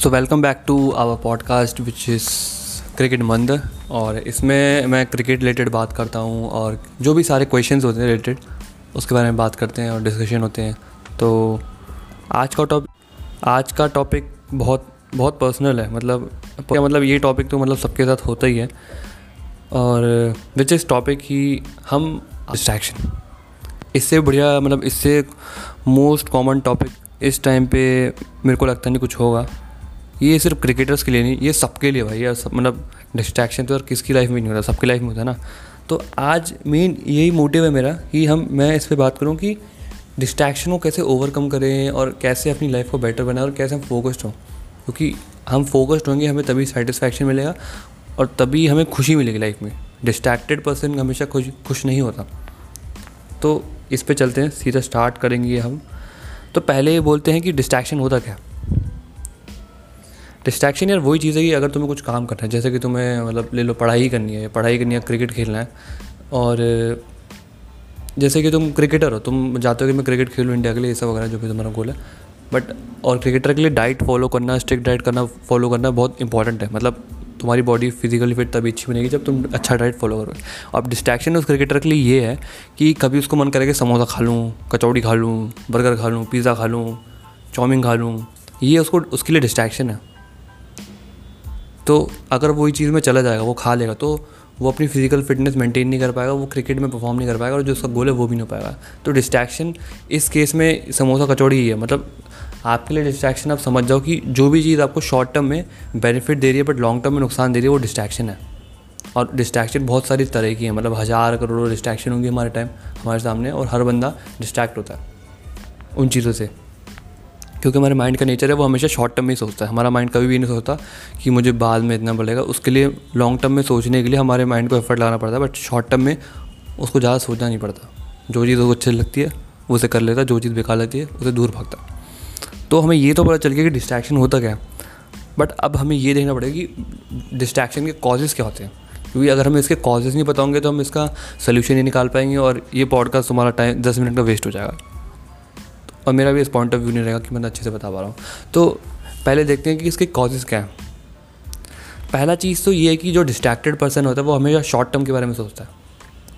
So welcome back to our podcast which is cricket मंद और इसमें मैं क्रिकेट रिलेटेड बात करता हूँ और जो भी सारे क्वेश्चंस होते हैं रिलेटेड उसके बारे में बात करते हैं और डिस्कशन होते हैं। तो आज का टॉपिक आज का टॉपिक बहुत बहुत पर्सनल है। मतलब मतलब ये टॉपिक तो मतलब सबके साथ होता ही है। और विच इज़ टॉपिक ही हम डिस्ट्रैक्शन इससे बढ़िया मतलब इससे मोस्ट कॉमन टॉपिक इस टाइम पे मेरे को लगता नहीं कुछ होगा। ये सिर्फ़ क्रिकेटर्स के लिए नहीं, ये सबके लिए भाई सब मतलब डिस्ट्रैक्शन तो यार किसकी लाइफ में नहीं होता सबकी लाइफ में होता है ना। तो आज मेन यही मोटिव है मेरा कि हम, मैं इस पर बात करूँ कि डिस्ट्रैक्शन को कैसे ओवरकम करें और कैसे अपनी लाइफ को बेटर बनाएँ और कैसे हम फोकस्ड हों। क्योंकि हम फोकस्ड होंगे, हमें तभी सेटिस्फैक्शन मिलेगा और तभी हमें खुशी मिलेगी लाइफ में। डिस्ट्रैक्टेड पर्सन हमेशा खुश खुश नहीं होता। तो इस पर चलते हैं, सीधा स्टार्ट करेंगे हम। तो पहले ये बोलते हैं कि डिस्ट्रैक्शन होता क्या? डिस्ट्रैक्शन यार वही चीज़ है कि अगर तुम्हें कुछ काम करना है, जैसे कि तुम्हें मतलब ले लो पढ़ाई करनी है, पढ़ाई करनी है क्रिकेट खेलना है, और जैसे कि तुम क्रिकेटर हो, तुम जाते हो कि मैं क्रिकेट खेलूँ इंडिया के लिए, ये सब वगैरह जो भी तुम्हारा गोल है बट और क्रिकेटर के लिए डाइट फॉलो करना स्ट्रिक्ट डाइट करना फॉलो करना बहुत इंपॉर्टेंट है। मतलब तुम्हारी बॉडी फिजिकली फिट तभी अच्छी बनेगी जब तुम अच्छा डाइट फॉलो करोगे। अब डिस्ट्रैक्शन उस क्रिकेटर के लिए ये है कि कभी उसको मन करेगा समोसा खा लूँ, कचौड़ी खा लूँ बर्गर खा लूँ पिज़्ज़ा खा लूँ चाउमिन खा लूँ, ये उसको, उसके लिए डिस्ट्रैक्शन है। तो अगर वही चीज़ में चला जाएगा, वो खा लेगा तो वो अपनी फ़िज़िकल फिटनेस मेंटेन नहीं कर पाएगा, वो क्रिकेट में परफॉर्म नहीं कर पाएगा और जो उसका गोल है वो भी नहीं पाएगा। तो डिस्ट्रैक्शन इस केस में समोसा कचौड़ी ही है। मतलब आपके लिए डिस्ट्रैक्शन आप समझ जाओ कि जो भी चीज़ आपको शॉर्ट टर्म में बेनिफिट दे रही है बट लॉन्ग टर्म में नुकसान दे रही है, वो डिस्ट्रैक्शन है। और डिस्ट्रैक्शन बहुत सारी तरह की है। मतलब हज़ार करोड़ों डिस्ट्रैक्शन होंगी हमारे टाइम हमारे सामने और हर बंदा डिस्ट्रैक्ट होता है उन चीज़ों से। क्योंकि हमारे माइंड का नेचर है, वो हमेशा शॉर्ट टर्म में ही सोचता है। हमारा माइंड कभी भी नहीं सोचता कि मुझे बाद में इतना बढ़ेगा उसके लिए लॉन्ग टर्म में सोचने के लिए हमारे माइंड को एफर्ट लगाना पड़ता है बट शॉर्ट टर्म में उसको ज़्यादा सोचना नहीं पड़ता। जो चीज़ उसको अच्छी लगती है उसे कर लेता जो चीज़ बेकार लगती है, उसे दूर भागता तो हमें ये तो पता चल गया कि डिस्ट्रैक्शन होता क्या है। बट अब हमें ये देखना पड़ेगा कि डिस्ट्रैक्शन के कॉजेज़ क्या होते हैं। क्योंकि अगर हमें इसके कॉजेज़ नहीं बताओगे तो हम इसका सोल्यूशन नहीं निकाल पाएँगे और ये पॉडकास्ट तुम्हारा टाइम दस मिनट का वेस्ट हो जाएगा। और मेरा भी इस पॉइंट ऑफ़ व्यू नहीं रहेगा कि मैं अच्छे से बता पा रहा हूँ। तो पहले देखते हैं कि इसके कॉजेज़ क्या हैं। पहला चीज़ तो ये है कि जो डिस्ट्रैक्टेड पर्सन होता है, वो हमेशा शॉर्ट टर्म के बारे में सोचता है।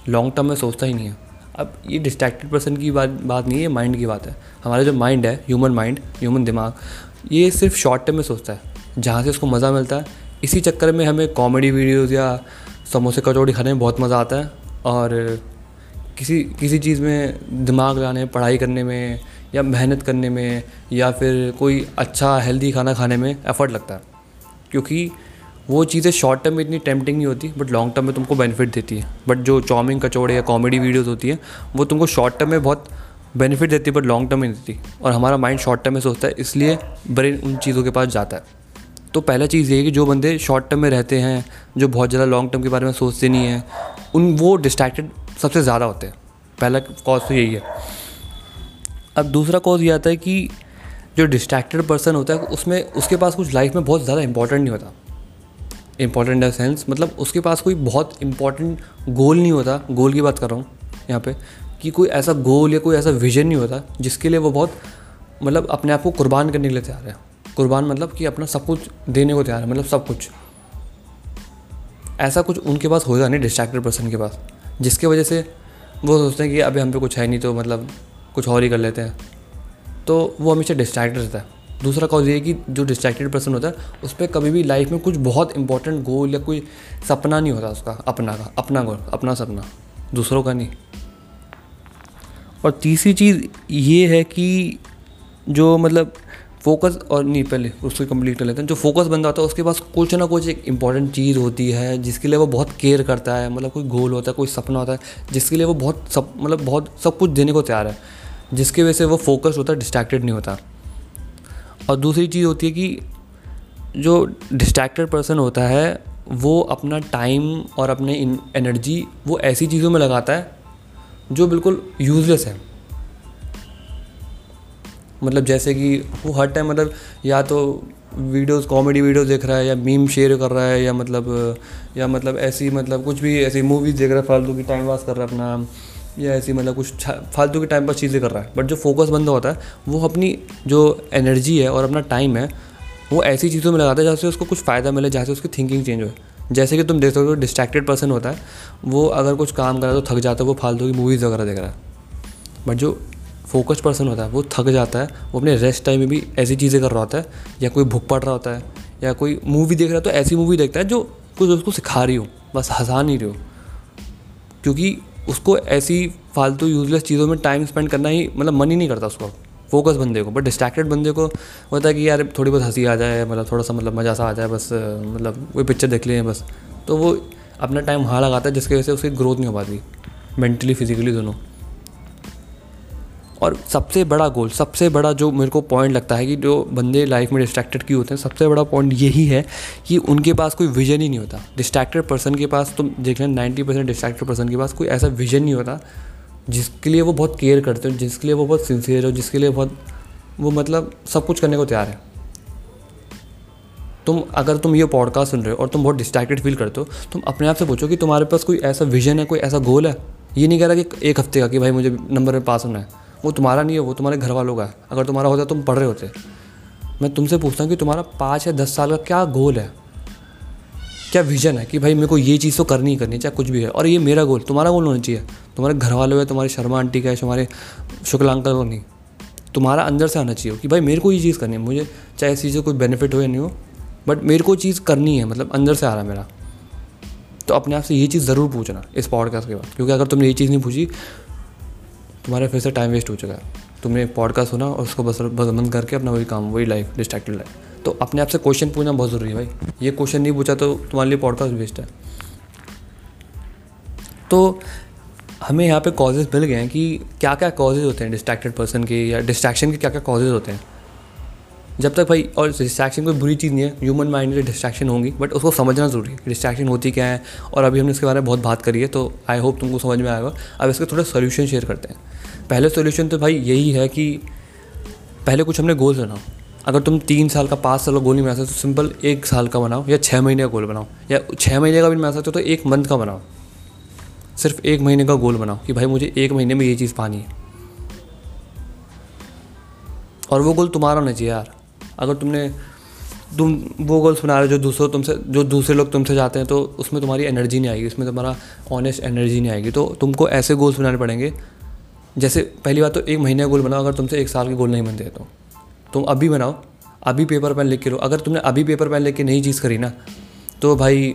लॉन्ग टर्म में सोचता ही नहीं है। अब ये डिस्ट्रैक्टेड पर्सन की बात बात नहीं है, ये माइंड की बात है। हमारा जो माइंड है ह्यूमन माइंड ह्यूमन दिमाग, ये सिर्फ़ शॉर्ट टर्म में सोचता है। जहाँ से उसको मज़ा मिलता है। इसी चक्कर में हमें कॉमेडी वीडियोज़ या समोसे कचौड़ी खाने में बहुत मज़ा आता है। और किसी किसी चीज़ में दिमाग लगाने, पढ़ाई करने में या मेहनत करने में या फिर कोई अच्छा हेल्दी खाना खाने में एफ़र्ट लगता है। क्योंकि वो चीज़ें शॉर्ट टर्म में इतनी टेम्पटिंग नहीं होती बट लॉन्ग टर्म में तुमको बेनिफिट देती है। बट जो चाउमिन, कचौड़े या कॉमेडी वीडियोज़ होती हैं, वो तुमको शॉर्ट टर्म में बहुत बेनिफिट देती है बट लॉन्ग टर्म में नहीं देती। और हमारा माइंड शॉर्ट टर्म में सोचता है, इसलिए ब्रेन उन चीज़ों के पास जाता है। तो पहला चीज़ ये है कि जो बंदे शॉर्ट टर्म में रहते हैं, जो बहुत ज़्यादा लॉन्ग टर्म के बारे में सोचते नहीं हैं, उन वो डिस्ट्रैक्टेड सबसे ज़्यादा होते हैं। पहला कॉज तो यही है। अब दूसरा कॉज ये आता है कि जो डिस्ट्रैक्टेड पर्सन होता है, उसमें, उसके पास कुछ लाइफ में बहुत ज़्यादा इंपॉर्टेंट नहीं होता। इंपॉर्टेंट इन सेंस मतलब उसके पास कोई बहुत इंपॉर्टेंट गोल नहीं होता। गोल की बात कर रहा हूँ यहाँ पे, कि कोई ऐसा गोल या कोई ऐसा विजन नहीं होता, जिसके लिए वो बहुत मतलब अपने आप को कुर्बान करने के लिए तैयार है। कुर्बान मतलब कि अपना सब कुछ देने को तैयार है मतलब सब कुछ। ऐसा कुछ उनके पास होगा नहीं डिस्ट्रैक्टेड पर्सन के पास, जिसके वजह से वो सोचते हैं कि अभी हम पे कुछ है नहीं तो मतलब कुछ और ही कर लेते हैं। तो वो हमेशा डिस्ट्रैक्ट रहता है। दूसरा कॉज ये कि जो डिस्ट्रैक्टेड पर्सन होता है, उस पर कभी भी लाइफ में कुछ बहुत इंपॉर्टेंट गोल या कोई सपना नहीं होता उसका, अपना का, अपना गोल अपना सपना। दूसरों का नहीं। और तीसरी चीज़ ये है कि जो मतलब फोकस और नहीं, पहले उसको कंप्लीट कर लेते हैं। जो फोकस बंदा होता है, उसके पास कुछ ना कुछ एक इंपॉर्टेंट चीज़ होती है, जिसके लिए वो बहुत केयर करता है। मतलब कोई गोल होता है, कोई सपना होता है, जिसके लिए वो बहुत सब मतलब बहुत सब कुछ देने को तैयार है। जिसकी वजह से वो फोकस होता है डिस्ट्रैक्टेड नहीं होता। और दूसरी चीज़ होती है कि जो डिस्ट्रैक्टेड पर्सन होता है, वो अपना टाइम और अपने एनर्जी वो ऐसी चीज़ों में लगाता है, जो बिल्कुल यूज़लेस है। मतलब जैसे कि वो हर टाइम मतलब या तो वीडियोस कॉमेडी वीडियोस देख रहा है, या मीम शेयर कर रहा है, या मतलब या मतलब ऐसी मतलब कुछ भी ऐसी मूवीज़ देख रहा है, फालतू की टाइम पास कर रहा है अपना। या ऐसी मतलब कुछ फालतू के टाइम पर चीज़ें कर रहा है। बट जो फोकस बंदा होता है, वो अपनी जो एनर्जी है और अपना टाइम है, वो ऐसी चीज़ों में लगाता है जहाँ से उसको कुछ फ़ायदा मिले जहाँ से उसकी थिंकिंग चेंज हो जैसे कि तुम देख सकते हो डिस्ट्रैक्टेड पर्सन होता है, वो अगर कुछ काम कर रहा है तो थक जाता है, वो फालतू की मूवीज़ वगैरह देख रहा है। बट जो फोकस पर्सन होता है, वो थक जाता है, वो अपने रेस्ट टाइम में भी ऐसी चीज़ें कर रहा होता है, या कोई भूख पड़ रहा होता है, या कोई मूवी देख रहा है तो ऐसी मूवी देखता है जो कुछ उसको सिखा रही हो, बस हंसा नहीं रही हो। क्योंकि उसको ऐसी फालतू यूजलेस चीज़ों में टाइम स्पेंड करना ही मतलब मन ही नहीं करता उसको। फोकस बंदे को बट डिस्ट्रैक्टेड बंदे को होता है कि यार थोड़ी बहुत हँसी आ जाए मतलब थोड़ा सा मतलब मज़ा सा आ जाए, बस मतलब कोई पिक्चर देख लें, बस। तो वो अपना टाइम वहाँ लगाता है, जिसकी वजह से उसकी ग्रोथ नहीं हो पाती मेंटली फिजिकली दोनों। और सबसे बड़ा गोल सबसे बड़ा जो मेरे को पॉइंट लगता है कि जो बंदे लाइफ में डिस्ट्रैक्टेड क्यों होते हैं, सबसे बड़ा पॉइंट यही है कि उनके पास कोई विजन ही नहीं होता। डिस्ट्रैक्टेड पर्सन के पास तुम देख लें नाइन्टी परसेंट डिस्ट्रैक्टेड पर्सन के पास कोई ऐसा विजन नहीं होता जिसके लिए वो बहुत केयर करते हो, जिसके लिए वो बहुत सिंसियर हो, जिसके लिए बहुत, वो मतलब सब कुछ करने को तैयार है। तुम, अगर तुम ये पॉडकास्ट सुन रहे हो और तुम बहुत डिस्ट्रैक्टेड फील करते हो, तुम अपने आप से पूछो कि तुम्हारे पास कोई ऐसा विजन है, कोई ऐसा गोल है? ये नहीं कह रहा कि एक हफ़्ते का कि भाई मुझे नंबर में पास होना है। वो तुम्हारा नहीं है, वो तुम्हारे घर वालों का है। अगर तुम्हारा होता तुम पढ़ रहे होते। मैं तुमसे पूछता हूँ कि तुम्हारा पाँच या दस साल का क्या गोल है? क्या विजन है कि भाई मेरे को ये चीज़ तो करनी ही करनी है, चाहे कुछ भी है। और ये मेरा गोल, तुम्हारा गोल होना चाहिए। तुम्हारे घर वालों है, तुम्हारे शर्मा आंटी का है, तुम्हारे शुक्ला अंकल को नहीं। तुम्हारा अंदर से आना चाहिए कि भाई मेरे को ये चीज़ करनी है। मुझे चाहे इस चीज़ से कोई बेनिफिट हो या नहीं हो बट मेरे को चीज़ करनी है मतलब अंदर से आ रहा है मेरा। तो अपने आप से ये चीज़ ज़रूर पूछना इस पॉडकास्ट के बाद। क्योंकि अगर तुमने ये चीज़ नहीं पूछी तुम्हारा फिर से टाइम वेस्ट हो चुका है। तुमने पॉडकास्ट सुना और उसको बस बंद करके अपना वही काम, वही लाइफ डिस्ट्रैक्टेड लाइफ तो अपने आप से क्वेश्चन पूछना बहुत ज़रूरी है भाई। ये क्वेश्चन नहीं पूछा तो तुम्हारे लिए पॉडकास्ट वेस्ट है। तो हमें यहाँ पे कॉजेज़ मिल गए हैं कि क्या क्या कॉजेज़ होते हैं डिस्ट्रैक्टेड पर्सन के या डिस्ट्रैक्शन के क्या क्या कॉजेज़ होते हैं। जब तक भाई, और डिस्ट्रैक्शन कोई बुरी चीज़ नहीं है ह्यूमन माइंड में डिस्ट्रैक्शन होंगी बट उसको समझना ज़रूरी है डिस्ट्रैक्शन होती क्या है, और अभी हमने इसके बारे में बहुत बात करी है तो आई होप तुमको समझ में आएगा। अब इसके थोड़े सोल्यूशन शेयर करते हैं। पहले सोल्यूशन तो भाई यही है कि पहले कुछ हमने गोल्स बनाओ। अगर तुम तीन साल का, पाँच साल का गोल नहीं बना सकते तो सिंपल एक साल का बनाओ, या छः महीने का गोल बनाओ, या छः महीने का भी नहीं बना सकते तो एक मंथ का बनाओ। सिर्फ़ एक महीने का गोल बनाओ कि भाई मुझे एक महीने में ये चीज़ पानी है। और वो गोल तुम्हारा होना चाहिए यार। अगर तुमने तुम वो गोल्स बना रहे हो जो दूसरों तुमसे, जो दूसरे लोग तुमसे जाते हैं तो उसमें तुम्हारी एनर्जी नहीं आएगी, उसमें तुम्हारा ऑनेस्ट एनर्जी नहीं आएगी। तो तुमको ऐसे गोल्स बनाने पड़ेंगे, जैसे पहली बात तो एक महीने का गोल बनाओ, अगर तुमसे एक साल के गोल नहीं बनते तो। तुम अभी बनाओ, अभी पेपर पेन लिख के लो अगर तुमने अभी पेपर पेन लिख के नई चीज़ करी ना तो भाई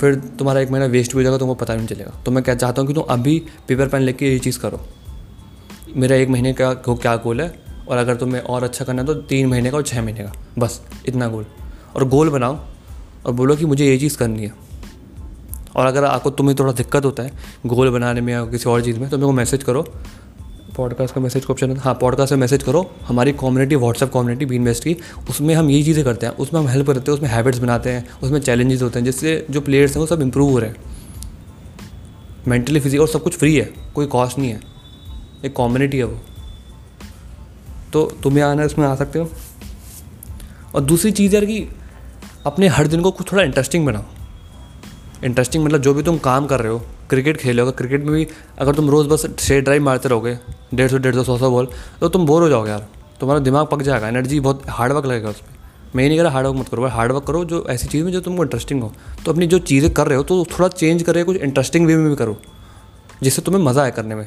फिर तुम्हारा एक महीना वेस्ट भी हो जाएगा तुमको पता नहीं चलेगा। तो मैं क्या चाहता हूँ कि तुम अभी पेपर पेन लेके ये चीज़ करो। मेरा एक महीने का क्या गोल है? और अगर तुम्हें और अच्छा करना है तो तीन महीने का और छः महीने का। बस, इतना गोल। और गोल बनाओ और बोलो कि मुझे ये चीज़ करनी है। और अगर आपको तुम्हें थोड़ा दिक्कत होता है गोल बनाने में या किसी और चीज़ में तो मेरे को मैसेज करो। पॉडकास्ट का मैसेज का ऑप्शन है। पॉडकास्ट में मैसेज करो। हमारी community WhatsApp community B invest की, उसमें हम यही चीज़ें करते हैं। उसमें हम हेल्प करते हैं, उसमें हैबिट्स बनाते हैं, उसमें चैलेंजेस होते हैं, जिससे जो प्लेयर्स हैं वो सब इम्प्रूव हो रहे हैं। मेंटली फ़िज़िकल और सब कुछ फ्री है। कोई कॉस्ट नहीं है। एक कम्युनिटी है वो। तो तुम तुम्हें आना इसमें आ सकते हो। और दूसरी चीज़ यार कि अपने हर दिन को कुछ थोड़ा इंटरेस्टिंग बनाओ। इंटरेस्टिंग मतलब जो भी तुम काम कर रहे हो क्रिकेट खेलोगे क्रिकेट में भी अगर तुम रोज़ बस स्ट्रेट ड्राइव मारते रहोगे, डेढ़ सौ डेढ़ सौ सौ सौ बॉल तो तुम बोर हो जाओगे यार। तुम्हारा दिमाग पक जाएगा एनर्जी बहुत हार्ड वर्क लगेगा उसमें। मैं नहीं कह रहा हार्डवर्क मत करो हार्ड वर्क करो जो ऐसी चीज़ में जो तुमको इंटरेस्टिंग हो। तो अपनी जो चीज़ें कर रहे हो तो थोड़ा चेंज करे कुछ इंटरेस्टिंग वे में भी करो, जिससे तुम्हें मज़ा आए करने में।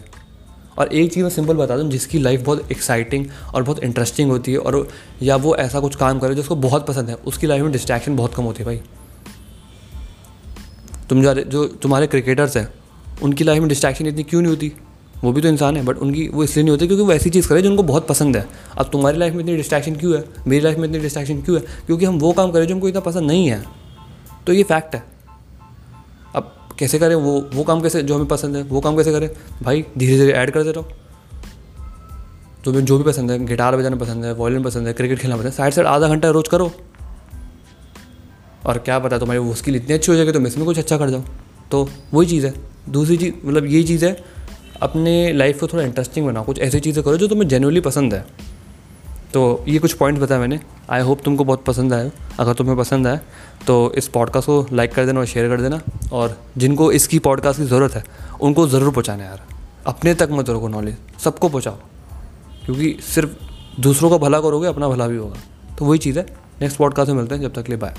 और एक चीज़ मैं सिंपल बता दूँ जिसकी लाइफ बहुत एक्साइटिंग और बहुत इंटरेस्टिंग होती है और या वो ऐसा कुछ काम करे जो उसको बहुत पसंद है, उसकी लाइफ में डिस्ट्रैक्शन बहुत कम होती है भाई। तुम जो जो तुम्हारे क्रिकेटर्स हैं, उनकी लाइफ में डिस्ट्रैक्शन इतनी क्यों नहीं होती? वो भी तो इंसान है बट उनकी वो इसलिए नहीं होती क्योंकि वो ऐसी चीज़ करे जो उनको बहुत पसंद है। अब तुम्हारी लाइफ में इतनी डिस्ट्रैक्शन क्यों है? मेरी लाइफ में इतनी डिस्ट्रैक्शन क्यों है? क्योंकि हम वो काम करें जो हमको इतना पसंद नहीं है। तो ये फैक्ट है। कैसे करें? वो वो काम कैसे, जो हमें पसंद है, वो काम कैसे करें? भाई, धीरे धीरे ऐड करते रहो। तुम्हें जो भी पसंद है, गिटार बजाना पसंद है वॉल्यूम पसंद है क्रिकेट खेलना पसंद है, साइड साइड आधा घंटा रोज़ करो। और क्या पता तुम्हारी वो स्किल इतनी अच्छी हो जाएगी तो इसमें कुछ अच्छा कर जाओ तो वही चीज़ है। दूसरी चीज़ मतलब यही चीज़ है, अपने लाइफ को थोड़ा इंटरेस्टिंग बनाओ। कुछ ऐसी चीज़ें करो, जो तुम्हें जेनुअली पसंद है। तो ये कुछ पॉइंट बताया मैंने। आई होप तुमको बहुत पसंद आए। अगर तुम्हें पसंद आए तो इस पॉडकास्ट को लाइक कर देना और शेयर कर देना। और जिनको इसकी पॉडकास्ट की ज़रूरत है, उनको ज़रूर पहुँचाना यार। अपने तक मत रखो नॉलेज सबको पहुँचाओ। क्योंकि सिर्फ़ दूसरों का भला करोगे, अपना भला भी होगा। तो वही चीज़ है। नेक्स्ट पॉडकास्ट में मिलते हैं। जब तक के लिए बाय